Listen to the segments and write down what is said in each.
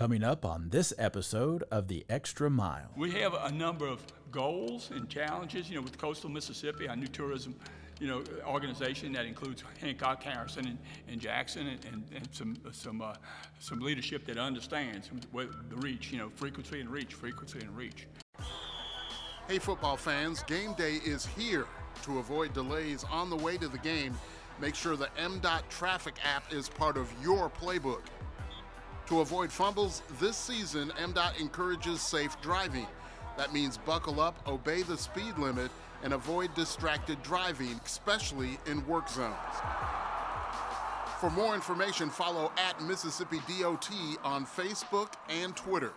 Coming up on this episode of The Extra Mile. We have a number of goals and challenges, you know, with Coastal Mississippi, our new tourism, you know, organization that includes Hancock, Harrison, and, and Jackson, and, and, and some some uh, some leadership that understands what the reach, you know, frequency and reach, frequency and reach. Hey, football fans, game day is here. To avoid delays on the way to the game, make sure the MDOT traffic app is part of your playbook. To avoid fumbles, this season, MDOT encourages safe driving. That means buckle up, obey the speed limit, and avoid distracted driving, especially in work zones. For more information, follow at Mississippi DOT on Facebook and Twitter.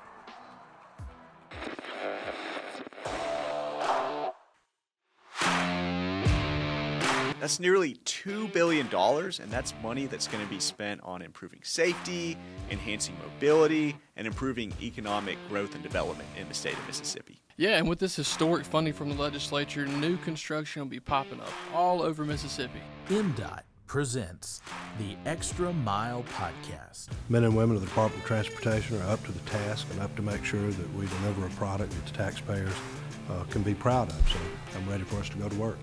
That's nearly $2 billion, and that's money that's going to be spent on improving safety, enhancing mobility, and improving economic growth and development in the state of Mississippi. Yeah, and with this historic funding from the legislature, new construction will be popping up all over Mississippi. MDOT presents the Extra Mile Podcast. Men and women of the Department of Transportation are up to the task and up to make sure that we deliver a product that the taxpayers uh, can be proud of. So I'm ready for us to go to work.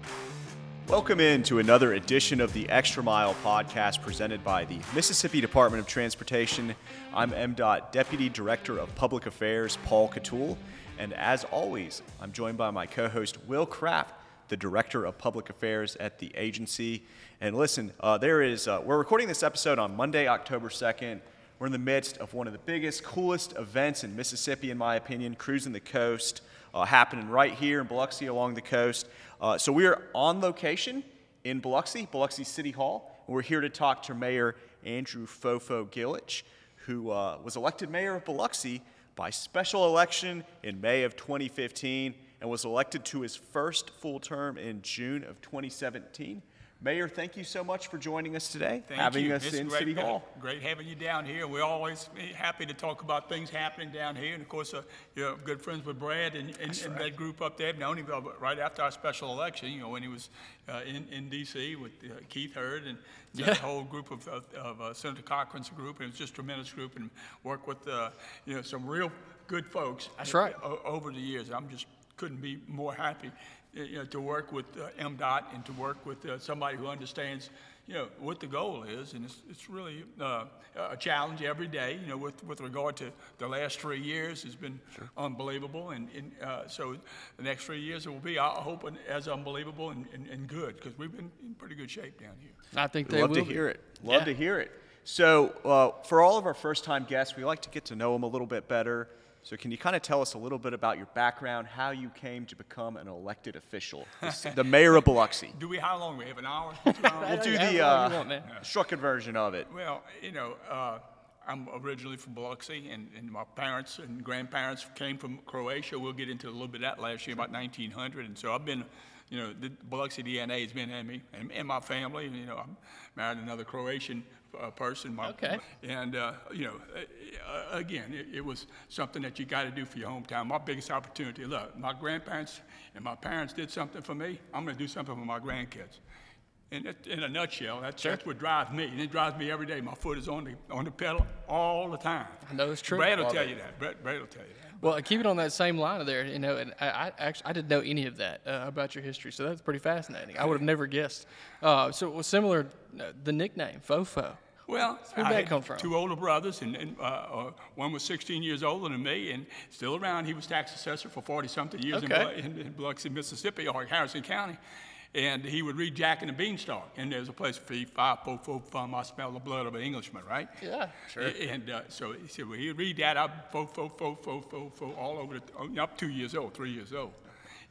Welcome in to another edition of the Extra Mile podcast presented by the Mississippi Department of Transportation. I'm MDOT Deputy Director of Public Affairs, Paul Catul, and as always, I'm joined by my co host, Will Kraft, the Director of Public Affairs at the agency. And listen, uh, there is, uh, we're recording this episode on Monday, October 2nd. We're in the midst of one of the biggest, coolest events in Mississippi, in my opinion, Cruising the Coast, uh, happening right here in Biloxi along the coast. Uh, so we are on location in Biloxi, Biloxi City Hall. And we're here to talk to Mayor Andrew FoFo Gilich, who uh, was elected mayor of Biloxi by special election in May of 2015 and was elected to his first full term in June of 2017. Mayor, thank you so much for joining us today, Thank having you. us It's in great, City Hall. Great having you down here. We're always happy to talk about things happening down here. And of course, uh, you're good friends with Brad and, and, and that group up there. Known him uh, right after our special election, you know, when he was uh, in, in D.C. with uh, Keith Hurd and that whole group of, of, of uh, Senator Cochran's group. And it was just a tremendous group and work with, uh, you know, some real good folks. That's right. o- over the years. I'm just couldn't be more happy you know, to work with uh, MDOT and to work with uh, somebody who understands, you know, what the goal is. And it's, it's really uh, a challenge every day, you know, with, with regard to the last three years has been unbelievable. And, and uh, so the next three years it will be, I hope, as unbelievable and, and, and good because we've been in pretty good shape down here. I think they Love will to be. hear it. Love Yeah. to hear it. So, uh, for all of our first time guests, we like to get to know them a little bit better. So, can you kind of tell us a little bit about your background, how you came to become an elected official, This- the mayor of Biloxi? Do we, how long? We have an hour? Two hours? We'll do the long you uh, want, man. structured version of it. Well, you know, uh, I'm originally from Biloxi, and, and my parents and grandparents came from Croatia. We'll get into a little bit of that last year, about 1900. And so I've been, you know, the Biloxi DNA has been in me and, and my family. You know, I'm married another Croatian uh, person. My, Okay. And, uh, you know, uh, again, it, it was something that you got to do for your hometown. My biggest opportunity, look, my grandparents and my parents did something for me. I'm going to do something for my grandkids. In, it- in a nutshell, that's, that's what drives me. And it drives me every day. My foot is on the, on the pedal all the time. I know it's true. Brad will tell you that. Brad, Brad will tell you that. Well, I keep it on that same line of there, you know, and I, I actually I didn't know any of that uh, about your history, so that's pretty fascinating. I would have never guessed. Uh, so it was similar, uh, the nickname FoFo. Well, Where'd I that come from? Two older brothers, and, and uh, uh, one was 16 years older than me, and still around. He was tax assessor for 40 something years in, Okay. Blo- in, in Biloxi, Mississippi, or Harrison County. And he would read Jack and the Beanstalk, and there's a place for fee, five, four, four, fum, I smell the blood of an Englishman, right? Yeah, sure. And uh, so he said, well, he'd read that up, fo, fo, fo, fo, fo, fo, all over the, oh, up two years old, three years old.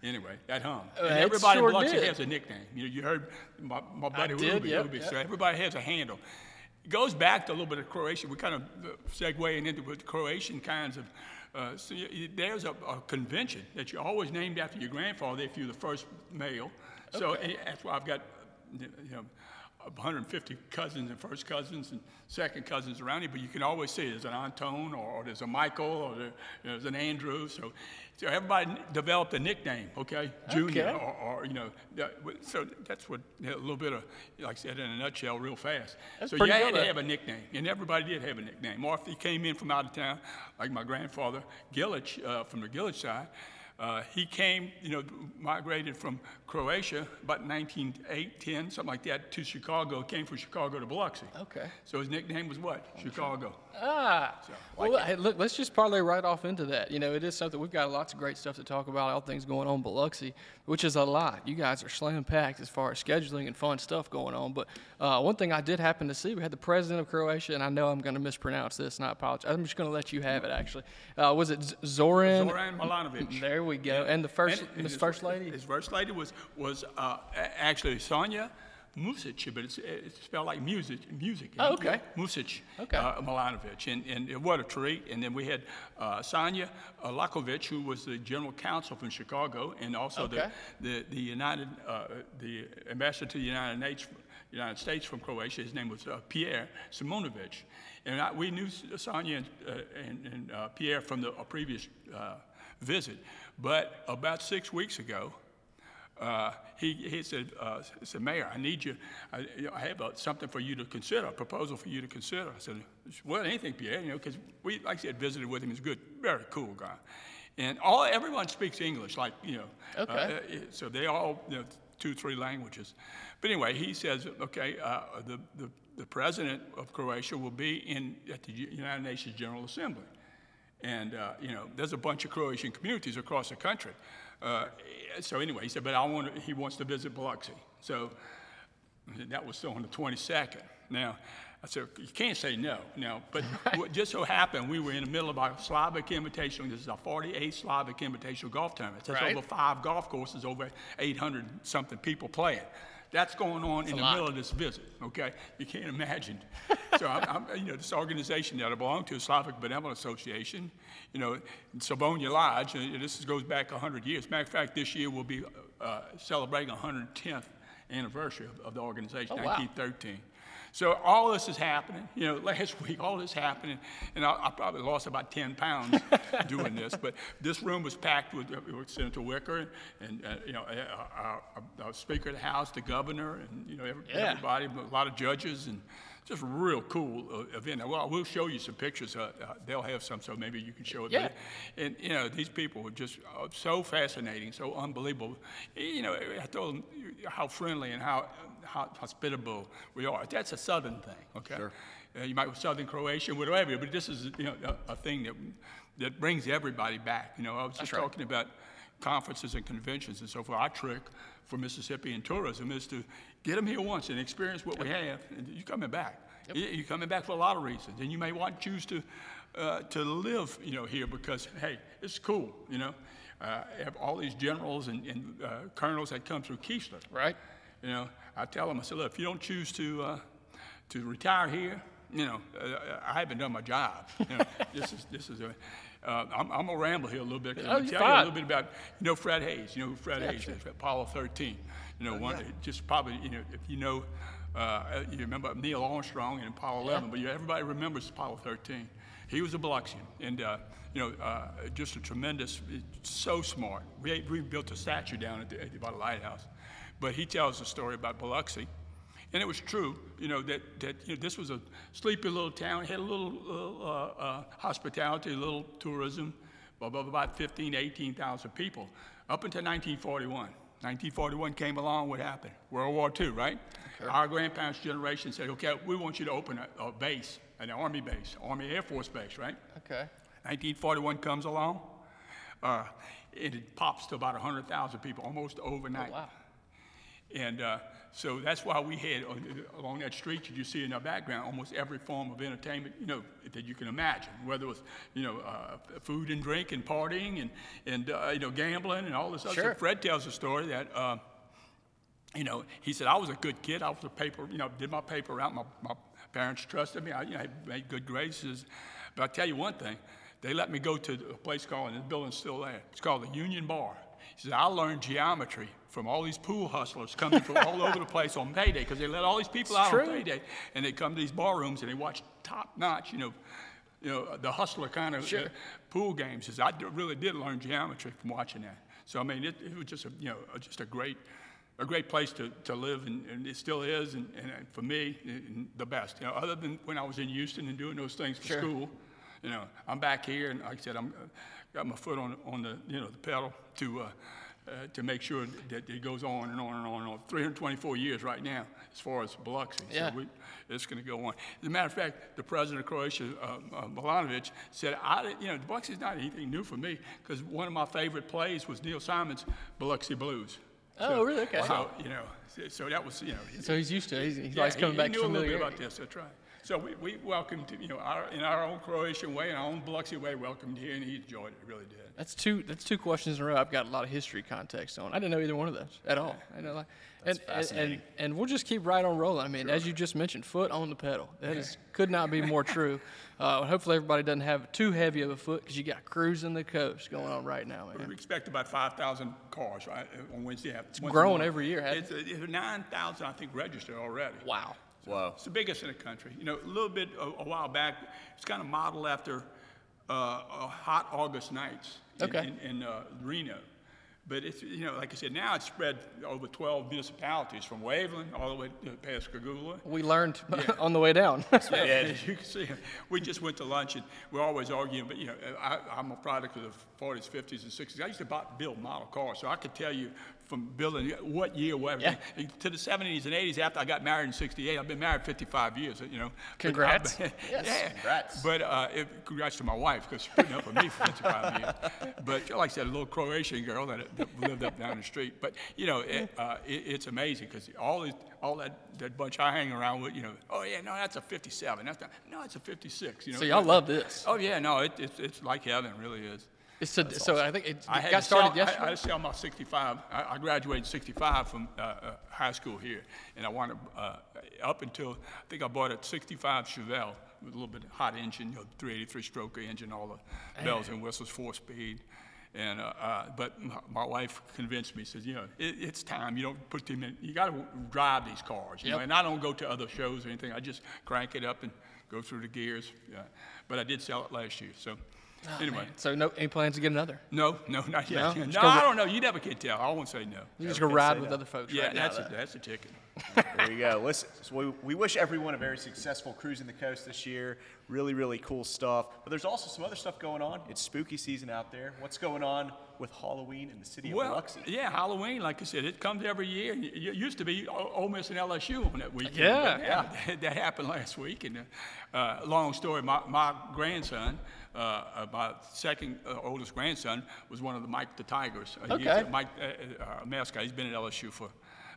Anyway, that hung. Uh, and everybody sure Biloxi has a nickname. You know, you heard my, my buddy did, Ruby. yep, Ruby yep. So everybody has a handle. It goes back to a little bit of Croatian. We're kind of uh, segueing into with Croatian kinds of. Uh, so you- there's a, a convention that you're always named after your grandfather if you're the first male. So eh, that's why I've got, you know, 150 cousins and first cousins and second cousins around you, but you can always see there's an Antone or, or there's a Michael or there, there's an Andrew. So, so everybody developed a nickname, okay? Junior Okay. or, or, you know, so that's what a little bit of, like I said in a nutshell, real fast. That's so you had good, to have a nickname, and everybody did have a nickname. Or if they came in from out of town, like my grandfather Gilich uh, from the Gilich side, uh, he came, you know, migrated from Croatia about 1908, 10, something like that, to Chicago. Came from Chicago to Biloxi. Okay. So his nickname was what? Chicago. Ah, well, hey, look, let's just parlay right off into that. You know, it is something we've got lots of great stuff to talk about, all things going on in Biloxi, which is a lot. You guys are slam packed as far as scheduling and fun stuff going on. But uh, one thing I did happen to see, we had the president of Croatia, and I know I'm going to mispronounce this, and I apologize. I'm just going to let you have it. Actually, uh, was it Zoran? Zoran Milanovic. There we go. And the first, And Miss his- First Lady. His first lady was was uh, actually Sanja Musić, but it's, it's spelled like music. Music. Oh, okay. Music. Okay. Uh, Milanovic, and and what a treat. And then we had uh, Sonia uh, Lakovic, who was the general counsel from Chicago, and also Okay. the the the United uh, the ambassador to the United States. United States from Croatia. His name was uh, Pjer Šimunović, and I, we knew Sonia and, uh, and, and uh, Pjer from the a previous uh, visit. But about six weeks ago, uh, he, he said, uh, said, Mayor, I need you, I, you know, I have uh, something for you to consider, a proposal for you to consider. I said, well, anything, Pjer, you know, because we, like I said, visited with him. He's a good, very cool guy. And all, everyone speaks English, like, you know. Okay. uh, uh, so they all, you know, two, three languages. But anyway, he says, okay, uh, the, the, the president of Croatia will be in, at the United Nations General Assembly. And, uh, you know, there's a bunch of Croatian communities across the country. Uh, so anyway, he said, but I want to, he wants to visit Biloxi. So that was still on the 22nd. Now, I said, you can't say no. Now, but what just so happened, we were in the middle of our Slavic Invitational. This is our 48th Slavic Invitational golf tournament. That's Right. over five golf courses, over 800 something people playing. That's going on in the lot. middle of this visit, okay? You can't imagine. so, I'm, I'm, you know, this organization that I belong to, Slavic Benevolent Association, you know, Slavonian Lodge, uh, this goes back 100 years. Matter of fact, this year we'll be uh, celebrating 110th anniversary of, of the organization, Oh, wow. 1913. So all this is happening. You know, last week all this happening, and I, I probably lost about 10 pounds doing this. But this room was packed with, uh, with Senator Wicker and uh, you know our, our, our Speaker of the House, the Governor, and you know every, Yeah. everybody, a lot of judges, and just a real cool uh, event. Well, we'll show you some pictures. Uh, uh, they'll have some, so maybe you can show it. Yeah. And you know, these people were just uh, so fascinating, so unbelievable. You know, I told them how friendly and how, how hospitable we are. That's a Southern thing, okay? Uh, you might be Southern Croatian, whatever, but this is you know a, a thing that that brings everybody back. You know, I was just right. talking about conferences and conventions and so forth. I trick for Mississippi and tourism is to get them here once and experience what we have, and you're coming back. You- You're coming back for a lot of reasons, and you may want choose to uh, to live, you know, here because hey, it's cool, you know. Uh, have all these generals and, and uh, colonels that come through Keesler, Right. you know, I tell them, I said, look, if you don't choose to uh, to retire here, you know, uh, I haven't done my job. You know, this is this is a. Uh, I'm, I'm gonna ramble here a little bit. 'cause Oh, I'm gonna tell you a little bit about, you know, Fred Haise. You know who Fred Haise is? Apollo 13. You know, one just probably, you know, if you know, uh, you remember Neil Armstrong and Apollo 11, but you, everybody remembers Apollo 13. He was a Biloxian, and uh, you know, uh, just a tremendous, so smart. We, we built a statue down at the, at the by the lighthouse, but he tells a story about Biloxi. And it was true, you know, that, that you know, this was a sleepy little town, had a little, little uh, uh, hospitality, a little tourism, of of about 15, 18,000 people, up until 1941. 1941 came along, what happened? World War II, right? Okay. Our grandparents' generation said, okay, we want you to open a, a base, an Army base, Army Air Force base, right? Okay. 1941 comes along, uh, and it pops to about 100,000 people almost overnight. Oh, wow. And uh, so that's why we had uh, along that street that you see in our background almost every form of entertainment, you know, that you can imagine. Whether it was, you know, uh, food and drink and partying and and uh, you know gambling and all this other Sure. stuff. Fred tells a story that. Uh, you know, he said, I was a good kid. I was a paper, you know, did my paper out. My, my parents trusted me. I, you know, made good grades. But I tell you one thing, they let me go to a place called, and the building's still there. It's called the Union Bar. He says, I learned geometry from all these pool hustlers coming from all over the place on payday because they let all these people It's out true. on payday and they come to these barrooms and they watch top notch, you know, you know, the hustler kind of uh, pool games. He says, I d- really did learn geometry from watching that. So I mean, it, it was just a you know uh, just a great a great place to, to live, and, and it still is, and, and uh, for me, and the best. You know, other than when I was in Houston and doing those things for Sure. school, you know, I'm back here, and like I said, I'm uh, got my foot on on the you know the pedal to. Uh, uh, to make sure that it goes on and on and on and on. 324 years right now, as far as Biloxi. Yeah. So we, it's going to go on. As a matter of fact, the president of Croatia, uh, uh, Milanovic, said, I, you know, Biloxi is not anything new for me because one of my favorite plays was Neil Simon's Biloxi Blues. Oh, really? Okay. So, you know, so, so that was, you know. So he's used to it. He's, he yeah, likes coming he, back he knew a little bit about this. That's right. So we, we welcomed, you know, our, in our own Croatian way, in our own Biloxi way, welcomed here, and he enjoyed it, really did. That's two. That's two questions in a row. I've got a lot of history context on. I didn't know either one of those at all. I know, like, and, and, and and we'll just keep right on rolling. I mean, as you just mentioned, foot on the pedal. That is could not be more true. Uh, hopefully, everybody doesn't have too heavy of a foot because you got cruising the coast going on right now, We expect about 5,000 cars right, uh, on Wednesday. It's growing every year, hasn't It's, it's 9,000, I think, registered already. Wow. Whoa. It's the biggest in the country. You know, a little bit a, a while back, it's kind of modeled after uh, uh, hot August nights in, Okay. in, in uh, Reno. But it's, you know, like I said, now it's spread over 12 municipalities from Waveland all the way to Pascagoula. We learned on the way down. Yeah, you can see. We just went to lunch, and we're always arguing. But you know, I, I'm a product of the 40s, 50s, and 60s. I used to buy, build model cars, so I could tell you from building what year, whatever. Yeah. To the 70s and 80s, after I got married in '68, I've been married 55 years. You know. But Congrats. I- Yes. yeah. Congrats. But uh, it, congrats to my wife because she putting up with me for 55 years. But like I said, a little Croatian girl that, that lived up down the street. But you know, it, uh, it, it's amazing because all these, all that, that bunch I hang around with, you know, oh yeah, no, that's a 57. That's not, no, it's a 56. You know. so y'all love this. Oh yeah, no, it, it's it's like heaven, really is. It's to, so I think it I got started sell, yesterday. I, I had to sell my 65. I, I graduated 65 from uh, uh, high school here, and I wanted uh, up until I think I bought a 65 Chevelle with a little bit of hot engine, you know, 383 stroke engine, all the bells and whistles, four speed. And uh, uh, but my, my wife convinced me. Says, you know, it, it's time. You don't put them in. You got to drive these cars. You know, and I don't go to other shows or anything. I just crank it up and go through the gears. Yeah. But I did sell it last year. So anyway. so no, any plans to get another? No, no, not yet. No? No, I don't know. You never can tell. I won't say no. You just go can't ride with no. other folks. Yeah, right now, that's though. a, that's a ticket. There you go. Listen, so we, we wish everyone a very successful cruising the coast this year. Really, really cool stuff. But there's also some other stuff going on. It's spooky season out there. What's going on with Halloween in the city of Well, Biloxi? yeah, Halloween, like I said, it comes every year. It it used to be O- Ole Miss and LSU on that weekend. Yeah, but now That, that happened last week. And uh, uh, long story, my, my grandson, uh, my second uh, oldest grandson, was one of the Mike the Tigers. Uh, he's Okay. a Mike uh, uh, mascot. He's been at LSU for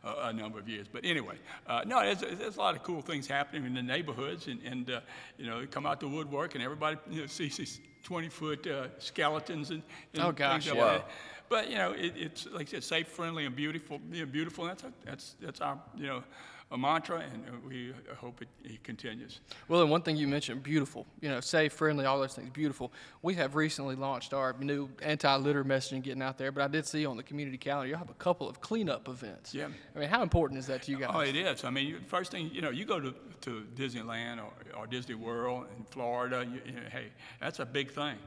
uh, a number of years. But anyway, uh, no, there's, there's a lot of cool things happening in the neighborhoods, and, and uh, you know, they come out the woodwork, and everybody you know, sees these 20-foot uh, skeletons and, and Oh, gosh, things yeah. like that. But you know, it, it's like I said, safe, friendly, and beautiful. You know, beautiful. That's a, that's that's our you know a mantra, and uh, we hope it, it continues. Well, and one thing you mentioned, beautiful, you know, safe, friendly, all those things, beautiful. We have recently launched our new anti-litter messaging getting out there, but I did see on the community calendar you have a couple of cleanup events. Yeah. I mean, how important is that to you guys? Oh, it is. I mean, you- first thing, you know, you go to, to Disneyland or, or Disney World in Florida, you, you know, hey, that's a big thing.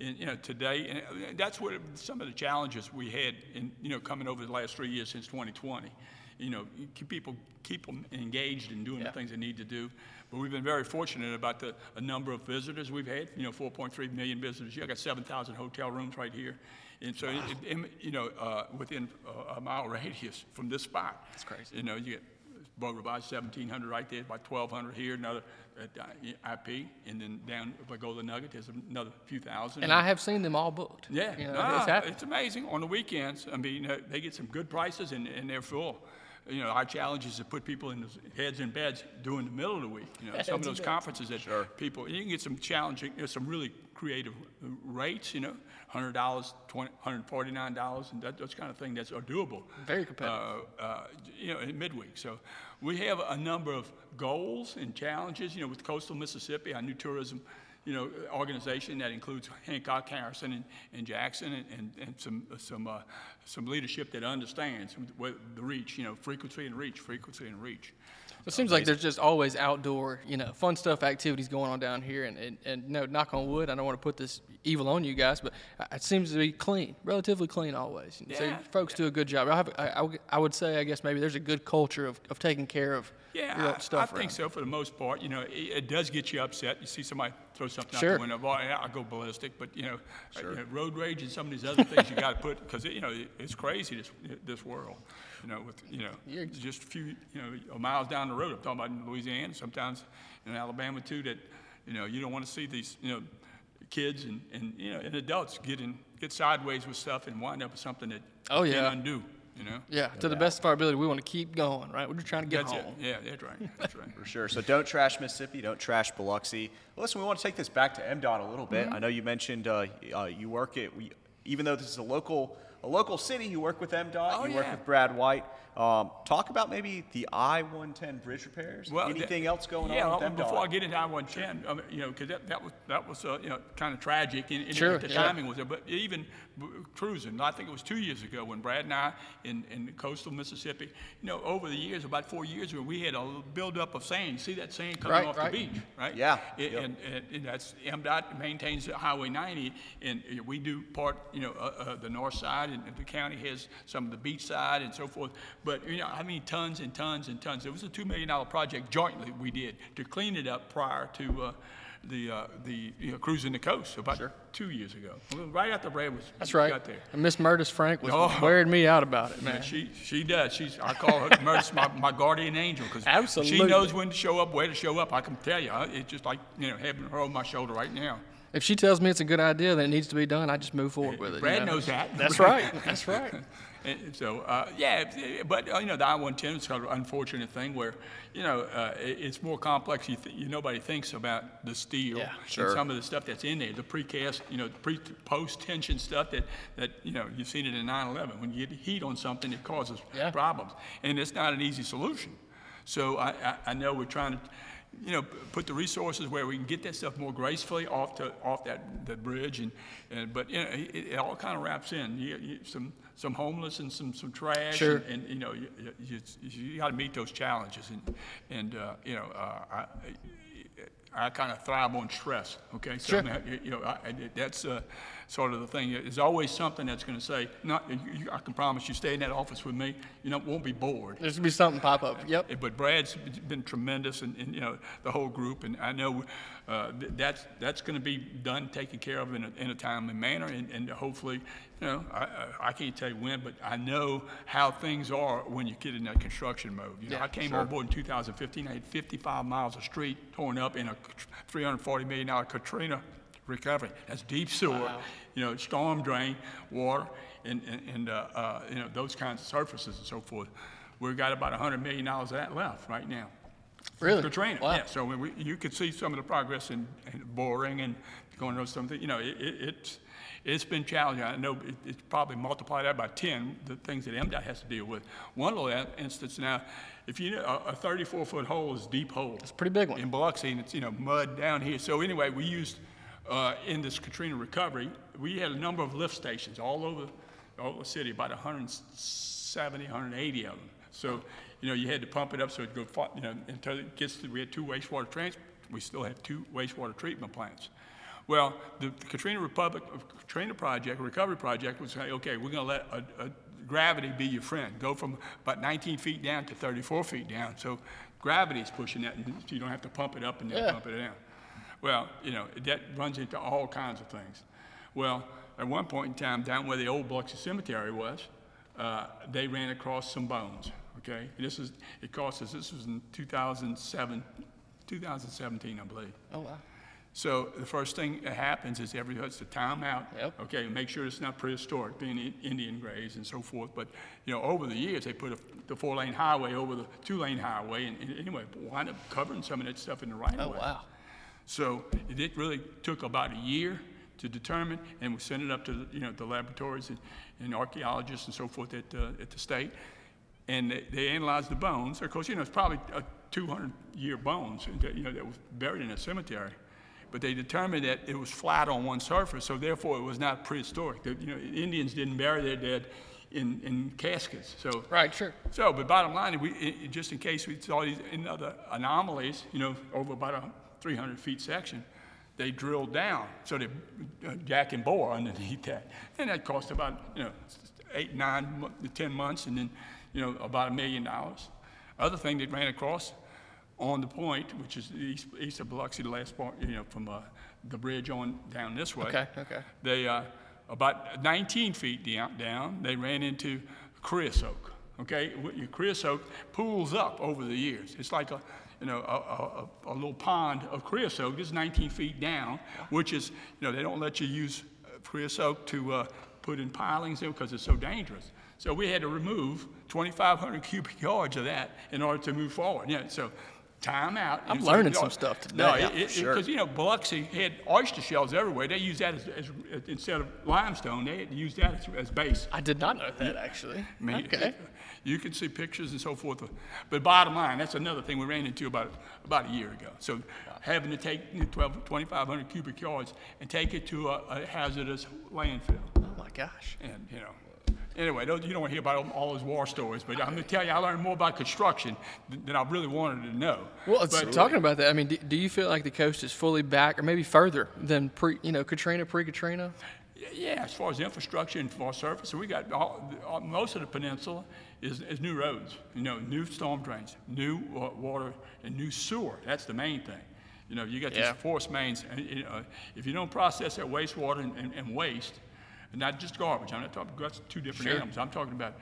And, you know, today, and uh, that's what some of the challenges we had in, you know, coming over the last three years since 2020. You know, keep people keep them engaged in doing Yeah. the things they need to do. But we've been very fortunate about the a number of visitors we've had. You know, 4.3 million visitors. You got 7,000 hotel rooms right here, and so it, it- you know, uh, within a, a mile radius from this spot. That's crazy. You know, you get Beau Rivage 1,700 right there, about 1,200 here, another at uh, IP, and then down if I go to the Nugget, there's another few thousand. and I have seen them all booked. Yeah, You know, no, it's it's amazing. On the weekends, I mean, they get some good prices and, and they're full. You know, our challenge is to put people in those heads in beds during the middle of the week. You know, some of those conferences that people, you can get some challenging, you know, some really creative uh, rates, you know, $100, $20, $149, and that, those kind of thing that's are doable. Very competitive. Uh, uh, you know, in midweek. So we have a number of goals and challenges, you know, with coastal Mississippi, our new tourism you know, organization that includes Hancock, Harrison, and, and Jackson, and, and, and some some uh, some leadership that understands the reach, you know, frequency and reach, frequency and reach. It seems like there's just always outdoor, you know, fun stuff, activities going on down here, and and, and you know, knock on wood. I don't want to put this evil on you guys, but it seems to be clean, relatively clean always. Yeah. So Yeah. folks do a good job. I, have, I, I would- say, I guess maybe there's a good culture of, of taking care of Yeah, your I, stuff. I think so for the most part. You know, it, it does get you upset. You see somebody throw something Sure. out the window. Boy, yeah, I go ballistic. But you know, uh, you know, road rage and some of these other things you got to put because you know it, it's crazy this this world. You know, with you know You're- just a few you know miles down the road. I'm talking about in Louisiana, sometimes in Alabama too. That you know you don't want to see these you know kids and, and you know and adults get in get sideways with stuff and wind up with something that Oh, yeah. can't undo. You know. Yeah, to the best of our ability, we want to keep going, right? We're just trying to get That's it. home. Yeah, that's right. That's right. For sure. So don't trash Mississippi. Don't trash Biloxi. Listen, we want to take this back to MDOT a little bit. I know you mentioned uh, uh, you work at, we, even though this is a local a local city, you work with MDOT. Oh, you work with Brad White. Um, talk about maybe the I-110 bridge repairs. Well, Anything that- else going yeah, on well, with MDOT? before I get into I-110, I mean, you know, because that, that was that was uh, you know kind of tragic, and, and Sure, the yeah. timing was there. But even cruising, I think it was two years ago when Brad and I in, in coastal Mississippi, you know, over the years, about four years ago, we had a buildup of sand. See that sand coming Right, off right. the beach, right? Yeah, It- yep. And, and, and that's MDOT maintains Highway 90, and uh, we do part, you know, uh, uh, the north side, and the county has some of the beach side and so forth. But you know, I mean, tons and tons and tons. It was a two million dollar project jointly we did to clean it up prior to uh, the uh, the you know, cruising the coast about two years ago, right after Brad was That's right. got there. And Miss Murtis Frank was Oh. wearing me out about it, Man, man. she she does. She's I call her Meredith my, my guardian angel because she knows when to show up, where to show up. I can tell you, it's just like you know having her on my shoulder right now. If she tells me it's a good idea, then it needs to be done. I just move forward with it. you Brad know? knows that. That's right. That's right. And so, uh, yeah, but uh, you know, the I-110 is kind of an unfortunate thing where, you know, uh, it, it's more complex. You, th- you nobody thinks about the steel Yeah, and some of the stuff that's in there, the precast, you know, pre post tension stuff that that you know you've seen it in 9/11. When you get heat on something, it causes Yeah. problems, and it's not an easy solution. So I, I, I know we're trying to. You know, put the resources where we can get that stuff more gracefully off to off that the bridge, and, and but you know, it, it all kind of wraps in. You, you, some some homeless and some some trash, Sure. and, and you know, you, you, you got to meet those challenges, and and uh, you know, uh, I, I kind of thrive on stress. Okay, so Sure. You- know, I, I- that's uh, sort of the thing. There's always something that's going to say, "Not, you, I can promise you, stay in that office with me. You know, won't be bored." There's gonna be something pop up. Yep. But Brad's been tremendous, and, and you know the whole group, and I know uh, th- that's that's going to be done, taken care of in a, in a timely manner, and, and hopefully, you know, I, I, can't tell you when, but I know how things are when you get in that construction mode. You know, Yeah, I came on board in 2015. I had 55 miles of street torn up in a 340 million dollar Katrina recovery. That's deep sewer, you know, storm drain, water, and, and, and uh, uh, you know, those kinds of surfaces and so forth. We've got about $100 million of that left right now. Really? Katrina, Wow. yeah. So we, you could see some of the progress in, in boring and going those something. You know, it, it, it's it's been challenging. I know it, it's probably multiplied that by 10, the things that MDOT has to deal with. One little instance now, if you know, a 34 foot hole is a deep hole. It's a pretty big one. In Biloxi, and it's, you know, mud down here. So anyway, we used, uh, in this Katrina recovery, we had a number of lift stations all over, all over the city, about 170, 180 of them. So, you know, you had to pump it up so it'd go, you know, until it gets to, we had two wastewater trans, we still have two wastewater treatment plants. Well, the the Katrina Republic, Katrina project, recovery project was say, okay, we're gonna let a, a gravity be your friend. Go from about 19 feet down to 34 feet down. So gravity is pushing that, and you don't have to pump it up and then Yeah. pump it down. Well, you know, that runs into all kinds of things. Well, at one point in time, down where the old Biloxi Cemetery was, uh, they ran across some bones, okay? And this is, it cost us, this was in 2007, 2017, I believe. Oh wow. So the first thing that happens is everybody has to time out. Yep. Okay, make sure it's not prehistoric, being Indian graves and so forth. But, you know, over the years, they put a, the four-lane highway over the two-lane highway, and, and anyway, wind up covering some of that stuff in the right Oh way. wow. So it it really took about a year to determine, and we sent it up to, the, you know, the laboratories and, and archaeologists and so forth at, uh, at the state. And they, they analyzed the bones. Of course, you know, it's probably a 200-year bones, you know, that was buried in a cemetery. But they determined that it was flat on one surface, so therefore it was not prehistoric. The, you know, Indians didn't bury their dead in, in caskets. So Right, sure. So, but bottom line, we i- just in case we saw these other anomalies, you know, over about a 300 feet section, they drilled down. So they uh, jack and bore underneath that, and that cost about you know eight, nine, ten months, and then you know about a million dollars. Other thing they ran across on the point, which is east, east of Biloxi, the last part, you know, from uh, the bridge on down this way. Okay, okay. They, uh, about 19 feet down, down, they ran into creosote. Okay, creosote pools up over the years. It's like a, you know, a, a, a, little pond of creosote. This 19 feet down, which is, you know, they don't let you use uh, creosote to uh, put in pilings there because it's so dangerous. So we had to remove 2,500 cubic yards of that in order to move forward. Yeah, so time out. I'm learning some stuff today. No, Yeah, it, for because you know Biloxi had oyster shells everywhere. They used that as, as instead of limestone, they used that as, as base. I did not know that actually. I mean, okay. You can see pictures and so forth. But bottom line, that's another thing we ran into about, about a year ago. So having to take 12, 2,500 cubic yards and take it to a, a hazardous landfill. Oh my gosh. And, you know, anyway, you don't want to hear about all those war stories, but I'm going to tell you, I learned more about construction than, I really wanted to know. Well, it's, But- talking about that, I mean, do, do you feel like the coast is fully back, or maybe further than pre, you know, Katrina, pre-Katrina? Yeah, as far as infrastructure and for surface, we got all, all, most of the peninsula is, is new roads, you know, new storm drains, new wa- water, and new sewer. That's the main thing. You know, you got Yeah. these force mains, and if you don't process that wastewater and, and, and waste, and not just garbage. I'm not talking. That's two different Sure. animals. I'm talking about.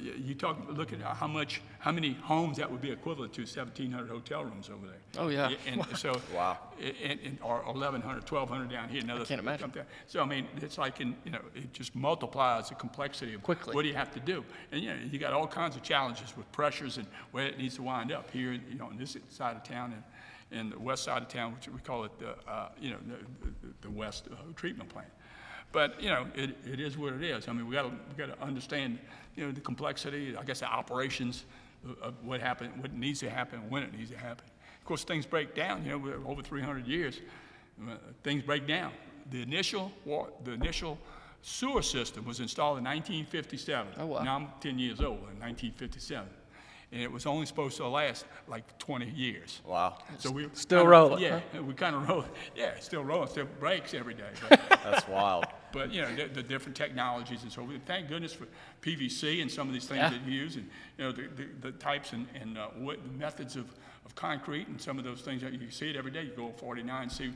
You you talk. Look at how much, how many homes that would be equivalent to 1,700 hotel rooms over there. Oh, yeah. And so. Wow. And, and, or 1,100, 1,200 down here. Another. can't imagine. up there. So I mean, it's like in, you know, it just multiplies the complexity of Quickly. what do you have to do, and you know, you got all kinds of challenges with pressures and where it needs to wind up here, you know, on this side of town and, and the west side of town, which we call it the, uh, you know, the, the, the west uh, treatment plant. But you know, it, it is what it is. I mean, we got to we got to understand, you know, the complexity. I guess the operations of- what happened, what needs to happen, when it needs to happen. Of course, things break down. You know, we're over 300 years, uh, things break down. The initial wa- the initial sewer system was installed in 1957. Oh, wow. Now I'm 10 years old in 1957. And it was only supposed to last like 20 years. Wow. So we Still kinda- rolling, Yeah, we kind of roll. Yeah, still rolling. Still breaks every day. But, That's wild. But you know the, the different technologies and so we thank goodness for PVC and some of these things Yeah. that you use and you know the, the, the types and, and uh, what methods of, of concrete and some of those things that you see it every day. You go on 49 and see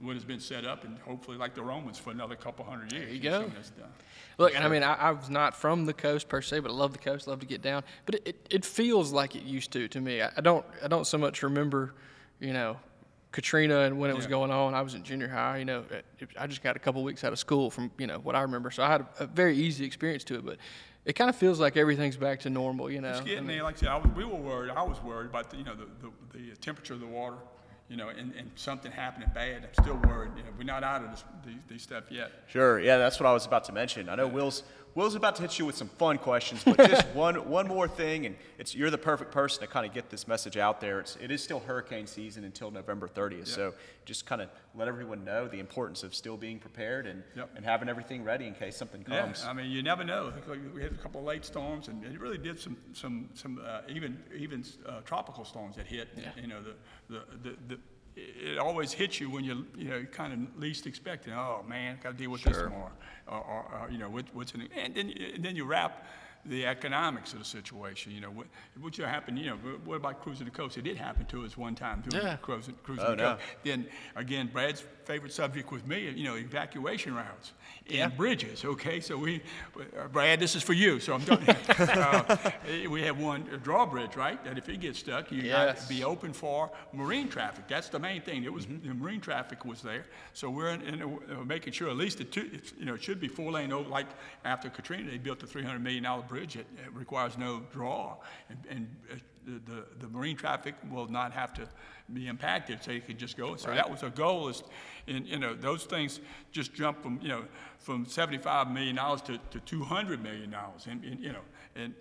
what has been set up and hopefully like the Romans for another couple hundred years. There you go. Look, and I mean, I, I was not from the coast per se, but I love the coast, love to get down. But it, it, it feels like it used to to me. I, I don't I don't so much remember, you know, Katrina and when it was Yeah. going on. I was in junior high. You know, it, it- I just got a couple weeks out of school from you know what I remember, so I had a, a very easy experience to it. But it kind of feels like everything's back to normal. You know, It's I getting mean, there. Like I said, I was, we were worried. I was worried about the, you know the, the, the uh, temperature of the water, you know, and, and something happening bad. I'm still worried. You know, we're not out of this, these, these stuff yet. Sure. Yeah, that's what I was about to mention. I know Will's Will's about to hit you with some fun questions, but just one one more thing, and it's you're the perfect person to kind of get this message out there. It's it is still hurricane season until November 30th, so just kind of let everyone know the importance of still being prepared and Yep. and having everything ready in case something comes. Yeah, I mean, you never know. We had a couple of late storms, and it really did some, some, some uh, even, even uh, tropical storms that hit. You know, the, the, the, the, it always hits you when you, you know, kind of least expect it. Oh man, got to deal with this tomorrow, or, or, or you know, what, what's in it, and then, and then you wrap the economics of the situation. You know, what, what happened? You know, what about cruising the coast? It did happen to us one time doing Yeah. cruising, cruising Oh, the no. coast. Then again, Brad's favorite subject with me, you know, evacuation routes and bridges. Okay, so we, uh, Brad, this is for you. So I'm talking. uh, we have one drawbridge, right? That if it gets stuck, you got to be open for marine traffic. That's the main thing. It was the marine traffic was there, so we're in, in, uh, making sure at least it, two, it's, you know, it should be four lane. Over, like after Katrina, they built a 300 million dollar bridge. It, it requires no draw, and, and uh, the, the, the marine traffic will not have to be impacted, so you can just go. So that was a goal is, and, you know, those things just jump from, you know, from $75 million to, to $200 million, and, and, you know, and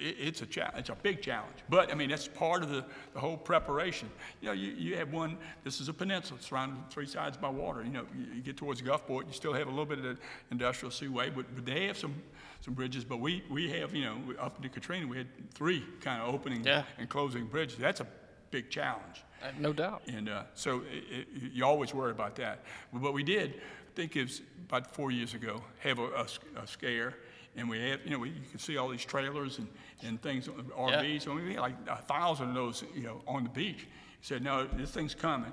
it, it's a cha- it's a big challenge. But I mean, that's part of the, the whole preparation. You know, you, you have one. This is a peninsula surrounded on three sides by water. You know, you, you get towards Gulfport, you still have a little bit of the industrial seaway, but, but they have some some bridges. But we we have you know up into Katrina, we had three kind of opening Yeah. and closing bridges. That's a big challenge. Uh, No doubt. And uh, so it, it, you always worry about that. But what we did, I think it was about four years ago, have a scare. And we had, you know, we, you can see all these trailers and, and things, RVs. And we had like a thousand of those, you know, on the beach. He said, no, this thing's coming.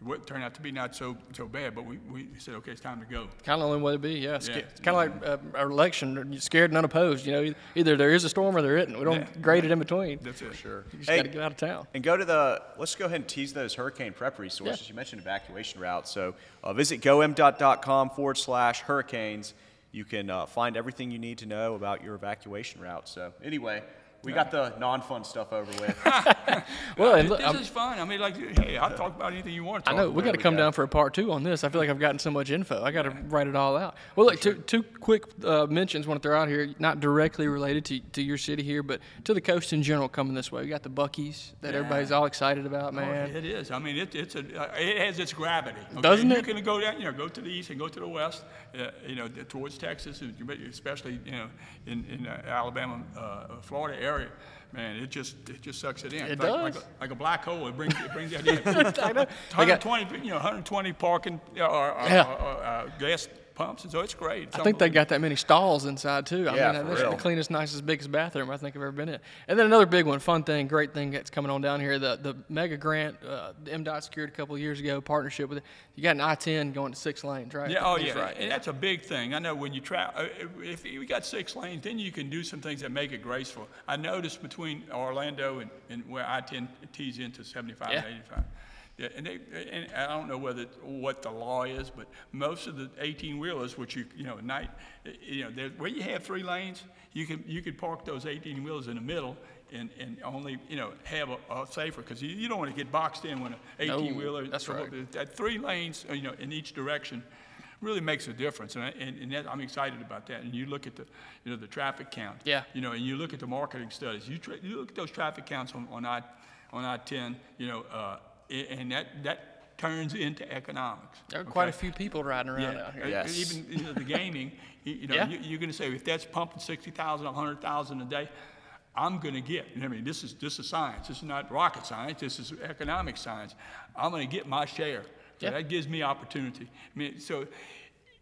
It would turn out to be not so so bad, but we, we said, okay, it's time to go. Kind of the only way to be, yeah. Sca- Yeah. It's kind of like uh, our election, you're scared and unopposed. You know, either there is a storm or there isn't. We don't Yeah. grade it in between. That's it. Sure. You just Hey. got to get out of town. And go to the, let's go ahead and tease those hurricane prep resources. Yeah. You mentioned evacuation routes. So uh, visit gomdot.com forward slash hurricanes. You can uh, find everything you need to know about your evacuation route. So, anyway, we got the non fun stuff over with. Well, and This look, I'm- is fun. I mean, like, hey, I'll talk about anything you want to I talk know we about. got to come down for a part two on this. I feel like I've gotten so much info. I got to write it all out. Well, look, two, two quick uh, mentions. Want to throw out here, not directly related to, to your city here, but to the coast in general. Coming this way, we got the Buc-ee's that everybody's all excited about, Oh, man. It is. I mean, it, it's a, uh, it has its gravity. okay? Doesn't You it? can go down, you know, go to the east and go to the west, uh, you know, towards Texas, especially, you know, in, in uh, Alabama, uh, Florida area. Man, it just, it just sucks it in. It It's like, Like does. a, like a black hole. It brings, it brings that in. I know. Got- 120, you know, 120 parking, uh, or, or, Yeah. or, or, uh, gas pumps, and so it's great. It's I think they got that many stalls inside too. I Yeah, mean, for that's real. the cleanest, nicest, biggest bathroom I think I've ever been in. And then another big one, fun thing, great thing that's coming on down here. The the mega grant, uh, the MDOT secured a couple of years ago, partnership with it. You got an I-10 going to six lanes, right? Yeah, oh That's yeah, right. and that's a big thing. I know when you travel, if you got six lanes, then you can do some things that make it graceful. I noticed between Orlando and, and where I-10 tees into 75 Yeah. and 85. Yeah, and they, and I don't know whether, what the law is, but most of the 18 wheelers, which you, you know, at night, you know, there- where you have three lanes, you can, you could park those 18 wheelers in the middle and, and only, you know, have a, a safer, because you, you don't want to get boxed in when an 18 wheeler. No, that's right. That three lanes, you know, in each direction really makes a difference. And, I, and, and that, I'm excited about that. And you look at the, you know, the traffic count. Yeah. You know, and you look at the marketing studies. You, tra- you look at those traffic counts on, on I, on I-10, you know, uh, and that, that turns into economics. There are quite a few people riding around Yeah, out here. uh, Yes. even you know, the gaming, you, you know, Yeah. you, you're going to say if that's pumping 60,000, 100,000 a day, I'm going to get. I mean, this is this is science. This is not rocket science. This is economic science. I'm going to get my share. So Yeah. that gives me opportunity. I mean, so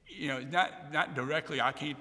you know, not not directly. I can't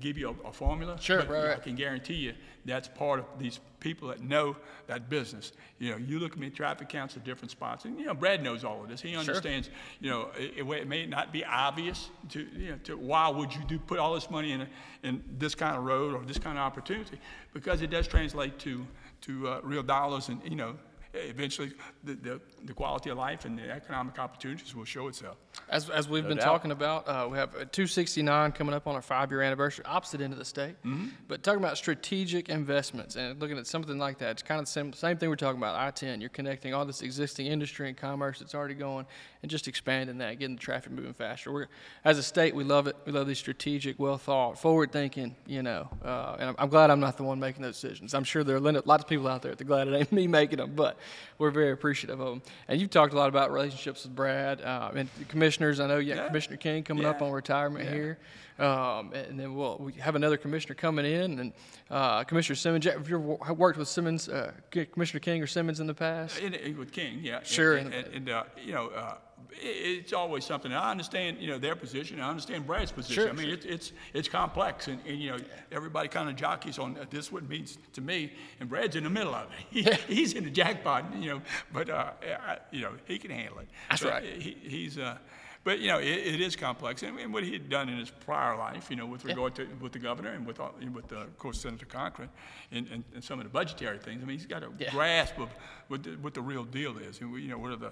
give you a, a formula. Sure, but right, I can guarantee you that's part of these people that know that business. You know, you look at me traffic counts at different spots, and you know, Brad knows all of this. He understands. sure. You know, it, it may not be obvious to you know to why would you do put all this money in a, in this kind of road or this kind of opportunity because it does translate to to uh, real dollars, and you know. Eventually, the, the, the quality of life and the economic opportunities will show itself. As, as we've been doubt. talking about, uh, we have uh, 269 coming up on our five-year anniversary, opposite end of the state. Mm-hmm. But talking about strategic investments and looking at something like that, it's kind of the same, same thing we're talking about. I-10, you're connecting all this existing industry and commerce that's already going, and just expanding that, getting the traffic moving faster. We're, as a state, we love it. We love these strategic, well-thought, forward-thinking. You know, uh, and I'm, I'm glad I'm not the one making those decisions. I'm sure there are lit- lots of people out there that are glad it ain't me making them, but we're very appreciative of them. And you've talked a lot about relationships with Brad uh, and the commissioners. I know you got Yeah. Commissioner King coming up on retirement Yeah. here. Um, and then we'll we have another commissioner coming in, and uh, Commissioner Simmons. Have you worked with Simmons, uh, Commissioner King or Simmons in the past? In, with King, yeah. Sure. And, and, and, uh, you know, uh, it's always something. I understand, you know, their position. I understand Brad's position. Sure, I mean, sure. it's it's it's complex, and, and you know, everybody kind of jockeys on uh, this what means to me, and Brad's in the middle of it. He, he's in the jackpot, you know, but uh, I, you know, he can handle it. That's But right. He, he's. Uh, but you know, it, it is complex, and, and what he had done in his prior life, you know, with regard to with the governor and with all, with uh, of course Senator Cochran, and, and, and some of the budgetary things. I mean, he's got a Yeah. grasp of what the, what the real deal is, and you know, what are the,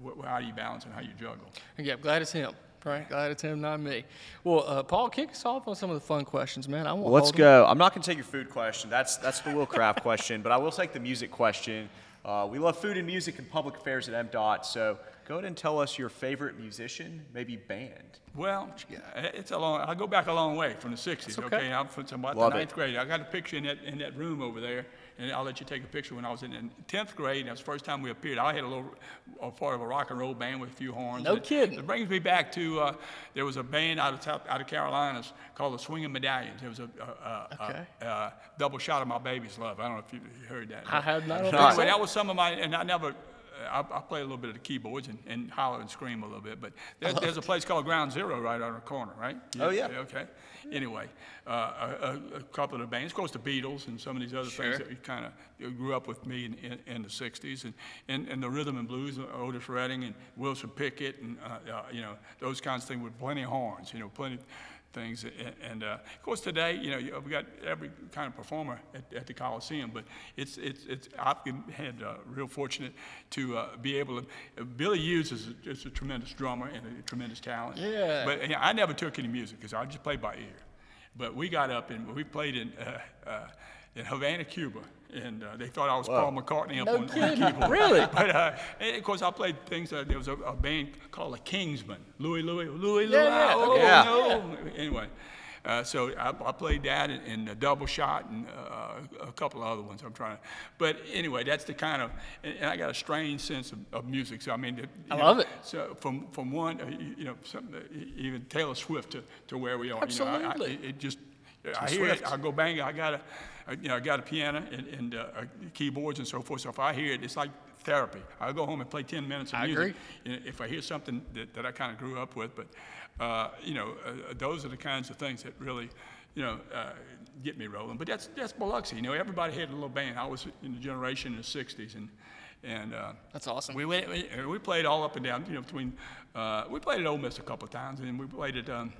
what, how do you balance and how you juggle. Yeah, glad it's him. Right, glad it's him, not me. Well, uh, Paul, kick us off on some of the fun questions, man. I want Let's go. I'm not going to take your food question. That's that's the Will Kraft question, but I will take the music question. Uh, we love food and music and public affairs at MDOT, so go ahead and tell us your favorite musician, maybe band. Well, it's a long. I go back a long way from the '60s. okay. okay. I'm from about Love the it. ninth grade. I got a picture in that in that room over there, and I'll let you take a picture when I was in the tenth grade. That's the first time we appeared. I had a little a part of a rock and roll band with a few horns. No It- kidding. It brings me back to uh, there was a band out of South, out of Carolinas called the Swinging Medallions. It was a, a, a, Okay. a, a double shot of my baby's love. I don't know if you, you heard that. I have not. Anyway, that was some of my, and I never, I, I play a little bit of the keyboards and, and holler and scream a little bit, but there's, there's a place called Ground Zero right on the corner, right? Oh, yeah. Okay. Anyway, uh, a, a, couple of the bands, of course, the Beatles and some of these other things that you kind of grew up with me in, in, in the '60s, and, and, and the rhythm and blues, uh, Otis Redding and Wilson Pickett, and uh, uh, you know those kinds of things with plenty of horns, you know, plenty things. And, and uh, of course, today, you know, you- we got every kind of performer at, at the Coliseum, but it's, it's, it's, I've been had uh, real fortunate to uh, be able to. Uh, Billy Hughes is a, is a tremendous drummer and a tremendous talent. Yeah. But you know, I never took any music because I just played by ear. But we got up and we played in, uh, uh, in Havana, Cuba. And uh, they thought I was Paul McCartney up No on, on the kidding. keyboard. Really? But uh, of course, I played things. Uh, there was a, a band called the Kingsmen. Louie, Louie, Louie, Louie. yeah, oh, yeah. Anyway, uh, so I, I played that and, and a double shot and uh, a couple of other ones. I'm trying to. But anyway, that's the kind of. And, and I got a strange sense of, of music. So I mean, I know, love it. So from from one, uh, you, you know, even Taylor Swift to, to where we are. You know, Absolutely. I, I, it, just. I hear it. I go bang. I got a, I, you know, I got a piano and, and uh, keyboards and so forth. So if I hear it, it's like therapy. I go home and play 10 minutes of I music. agree. You know, if I hear something that, that I kind of grew up with, but uh, you know, uh, those are the kinds of things that really, you know, uh, get me rolling. But that's that's Biloxi. You know, everybody had a little band. I was in the generation in the '60s, and and uh, That's awesome. we went, we, we played all up and down. You know, between uh, we played at Ole Miss a couple of times, and we played at. Um,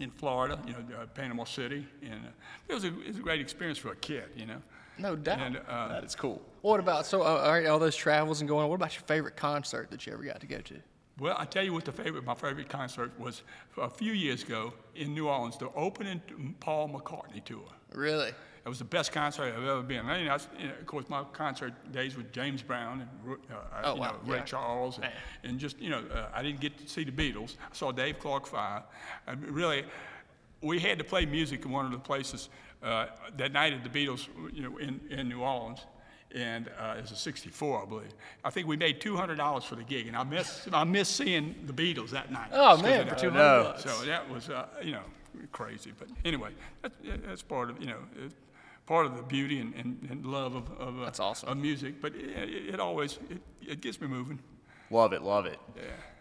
in Florida, you know, uh, Panama City, and uh, it was a it was a great experience for a kid, you know. No doubt. And uh, That is cool. What about so uh, all, right, all those travels and going? What about your favorite concert that you ever got to go to? Well, I tell you what the favorite, my favorite concert was a few years ago in New Orleans, the opening Paul McCartney tour. Really? It was the best concert I've ever been. I mean, I, you know, of course, my concert days with James Brown and uh, Oh, you wow, know, Ray yeah. Charles, and, and just you know, uh, I didn't get to see the Beatles. I saw Dave Clark Five. I mean, really, we had to play music in one of the places uh, that night at the Beatles, you know, in, in New Orleans. And uh, it was a 64, I believe. I think we made $200 for the gig, and I miss I miss seeing the Beatles that night. Oh, man, for 200 no. So that was, uh, you know, crazy. But anyway, that's, that's part of, you know, it's part of the beauty and, and, and love of, of, uh, That's awesome. of music. But it, it, it always, it, it gets me moving. Love it, love it.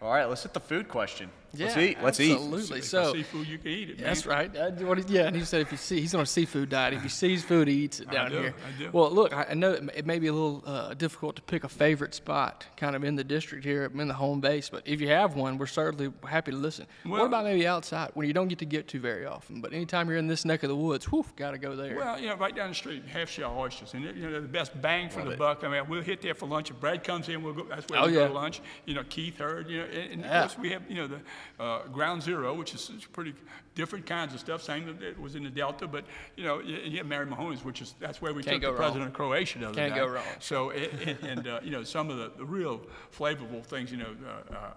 All right, let's hit the food question. let's eat. Let's absolutely. If So I see food, you can eat it, man. That's right. Uh, what yeah, and he said if you see, he's on a seafood diet. If he sees food, he eats it down do, here. I do. Well, look, I I know it may- it may be a little uh, difficult to pick a favorite spot, kind of in the district here, in the home base. But if you have one, we're certainly happy to listen. what about maybe outside, when you don't get to get to very often? But anytime you're in this neck of the woods, whew, got to go there. Well, you know, right down the street, half shell oysters, and you know, the best bang for Love the it. buck. I mean, we'll hit there for lunch. If Brad comes in, we'll go. That's where Oh, we go yeah. to lunch. You know, Keith heard. You know, and, and of course we have you know the uh, Ground Zero, which is pretty different kinds of stuff. Same that it was in the Delta, but you know, you, you have Mary Mahoney's, which is that's where we Can't took go the wrong. president of Croatia the other Can't day. go wrong. So it, it, and uh, you know some of the, the real flavorful things. You know. Uh, uh, uh,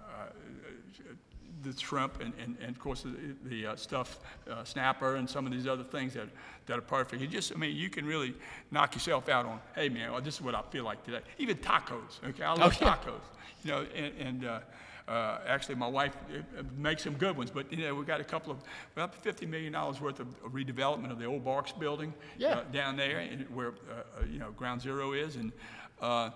the shrimp and, and, and of course the, the uh, stuffed uh, snapper and some of these other things that, that are perfect. You just, I mean, you can really knock yourself out on, hey man, well, this is what I feel like today. Even tacos, okay? I love yeah. tacos, you know, and, and uh, uh, actually my wife uh, makes some good ones, but you know, we got a couple of, about $50 million worth of redevelopment of the old Barq's building Yeah. uh, down there where, uh, uh, you know, Ground Zero is. And, uh,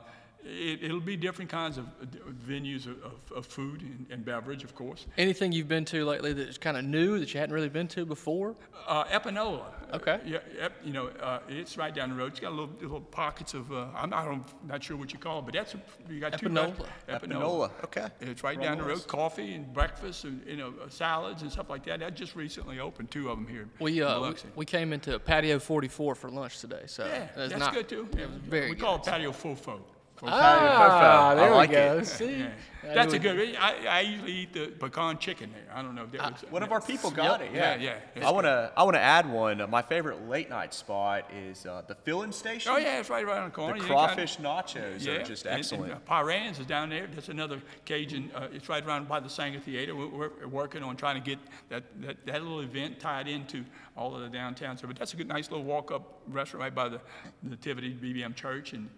it, it'll be different kinds of uh, venues of, of, of food and, and beverage, of course. Anything you've been to lately that's kind of new that you hadn't really been to before? Uh, Epinola. Okay. Yeah, ep, you know, uh, it's right down the road. It's got little, little pockets of, uh, I'm not, I'm not sure what you call it, but that's, a, you got two Epinola. Epinola, okay. It's right down the road. Coffee and breakfast and, you know, uh, salads and stuff like that. That just recently opened, two of them here. We, uh, we, we came into Patio 44 for lunch today, so yeah, it's that's not, good too. It was very we good. call it patio fofo. Ah, there I like we go. it. See, That's a good. I, I usually eat the pecan chicken there. I don't know if that was One of our people got it. Yeah, Yeah, yeah. I want to. I want to add one. Uh, my favorite late night spot is uh, the filling station. Oh yeah, it's right around the The corner. You crawfish got- nachos Yeah, are just excellent. And, uh, Pyran's is down there. That's another Cajun. Uh, it's right around by the Saenger Theater. We're, we're working on trying to get that, that, that little event tied into all of the downtown. So, but that's a good, nice little walk-up restaurant right by the Nativity BVM Church. And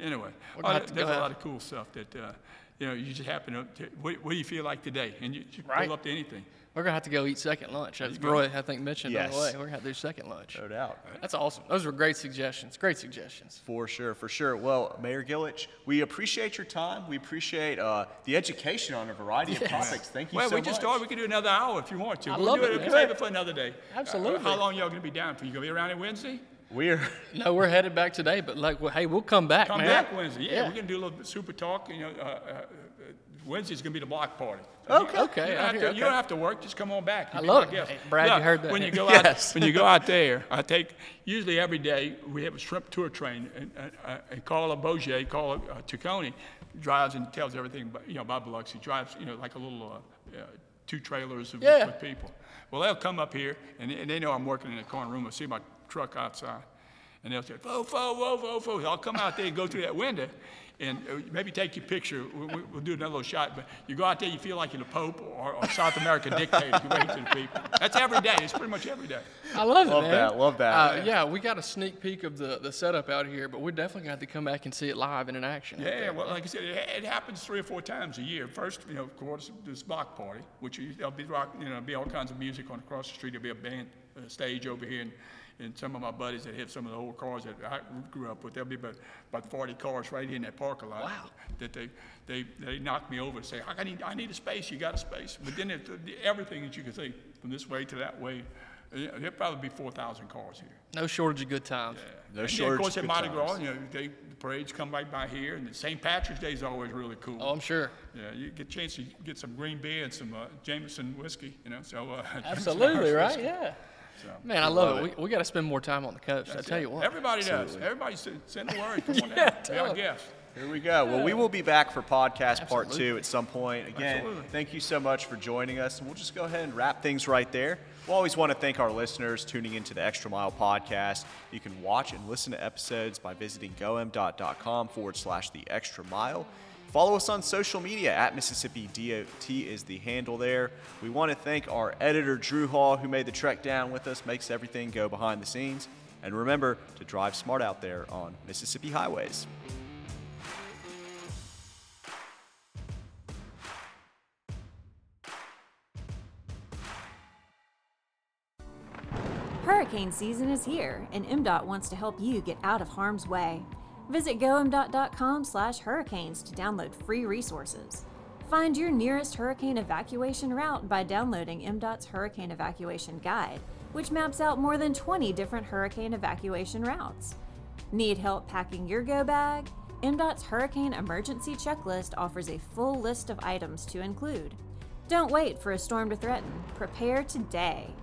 anyway, We're uh, gonna have to there's a lot of cool stuff that uh, you know you just happen to. to what, what do you feel like today? And you, you Right. pull up to anything. We're gonna have to go eat second lunch. As go. Roy, I think, mentioned on the way. We're gonna have to do second lunch. No doubt. That's awesome. Those were great suggestions. Great suggestions. For sure, for sure. Well, Mayor Gilich, we appreciate your time. We appreciate uh, the education on a variety of topics. Thank you so much. Well, so we just much. started. We could do another hour if you want to. I we'll love do it, it. man. Save it for another day. Uh, Absolutely. how long y'all gonna be down for? You gonna be around here Wednesday? We're No, we're headed back today, but like, well, hey, we'll come back, Come man. back Wednesday. Yeah, Yeah. we're gonna do a little super talk. You know, uh, uh, Wednesday's gonna be the block party. Okay. You, Okay, You don't, have to, okay. you don't have to work. Just come on back. I love it. guest. Hey, Brad, you heard that. When you go Yes. out, when you go out there, I take usually every day we have a shrimp tour train, and, and, uh, and Carla Bogier, Carla uh, Tucconi, drives and tells everything. About, you know, about Biloxi drives. You know, like a little uh, uh, two trailers of, Yeah. with people. Well, they'll come up here, and, and they know I'm working in the corner room. They'll see my truck outside. And they'll say, "Fo, fo, whoa, fo, fo." I'll come out there and go through that window, and uh, maybe take your picture. We- we- We'll do another little shot. But you go out there, you feel like you're the Pope or, or South American dictator. You wave to the people. That's every day. It's pretty much every day. I love it, Love man. that, love that. Uh, yeah, we got a sneak peek of the, the setup out here, but we're definitely going to have to come back and see it live and in action. Yeah, there. well, like I said, it, it happens three or four times a year. First, you know, of course, this block party, which there'll be rock, you know, be all kinds of music on across the street. There'll be a band uh, stage over here, and, and some of my buddies that have some of the old cars that I grew up with. There'll be about, about 40 cars right here in that parking lot. Wow. That they they they knock me over and say, I need I need a space. You got a space. But then it, everything that you can see from this way to that way, uh, there'll probably be 4,000 cars here. No shortage of good times. no And then, shortage of course, of at good Mardi Gras, you know, they, the parades come right by here, and the St. Patrick's Day is always really cool. Oh, I'm sure. Yeah, you get a chance to get some green beer and some uh, Jameson whiskey, you know. So uh, Absolutely, right? whiskey. Yeah. So, Man, I love, it. We, we got to spend more time on the coast. I tell it. you what. Everybody does. Everybody send, send the word. Come on Yeah, down. Be tell our 'em. guest. Here we go. Well, we will be back for podcast part two at some point. Again, Absolutely. thank you so much for joining us, and we'll just go ahead and wrap things right there. We always want to thank our listeners tuning into the Extra Mile podcast. You can watch and listen to episodes by visiting gomdot.com forward slash the extra mile. Follow us on social media at Mississippi DOT is the handle there. We want to thank our editor, Drew Hall, who made the trek down with us, makes everything go behind the scenes. And remember to drive smart out there on Mississippi highways. Hurricane season is here, and MDOT wants to help you get out of harm's way. Visit gomdot.com slash hurricanes to download free resources. Find your nearest hurricane evacuation route by downloading MDOT's Hurricane Evacuation Guide, which maps out more than 20 different hurricane evacuation routes. Need help packing your go bag? MDOT's Hurricane Emergency Checklist offers a full list of items to include. Don't wait for a storm to threaten. Prepare today.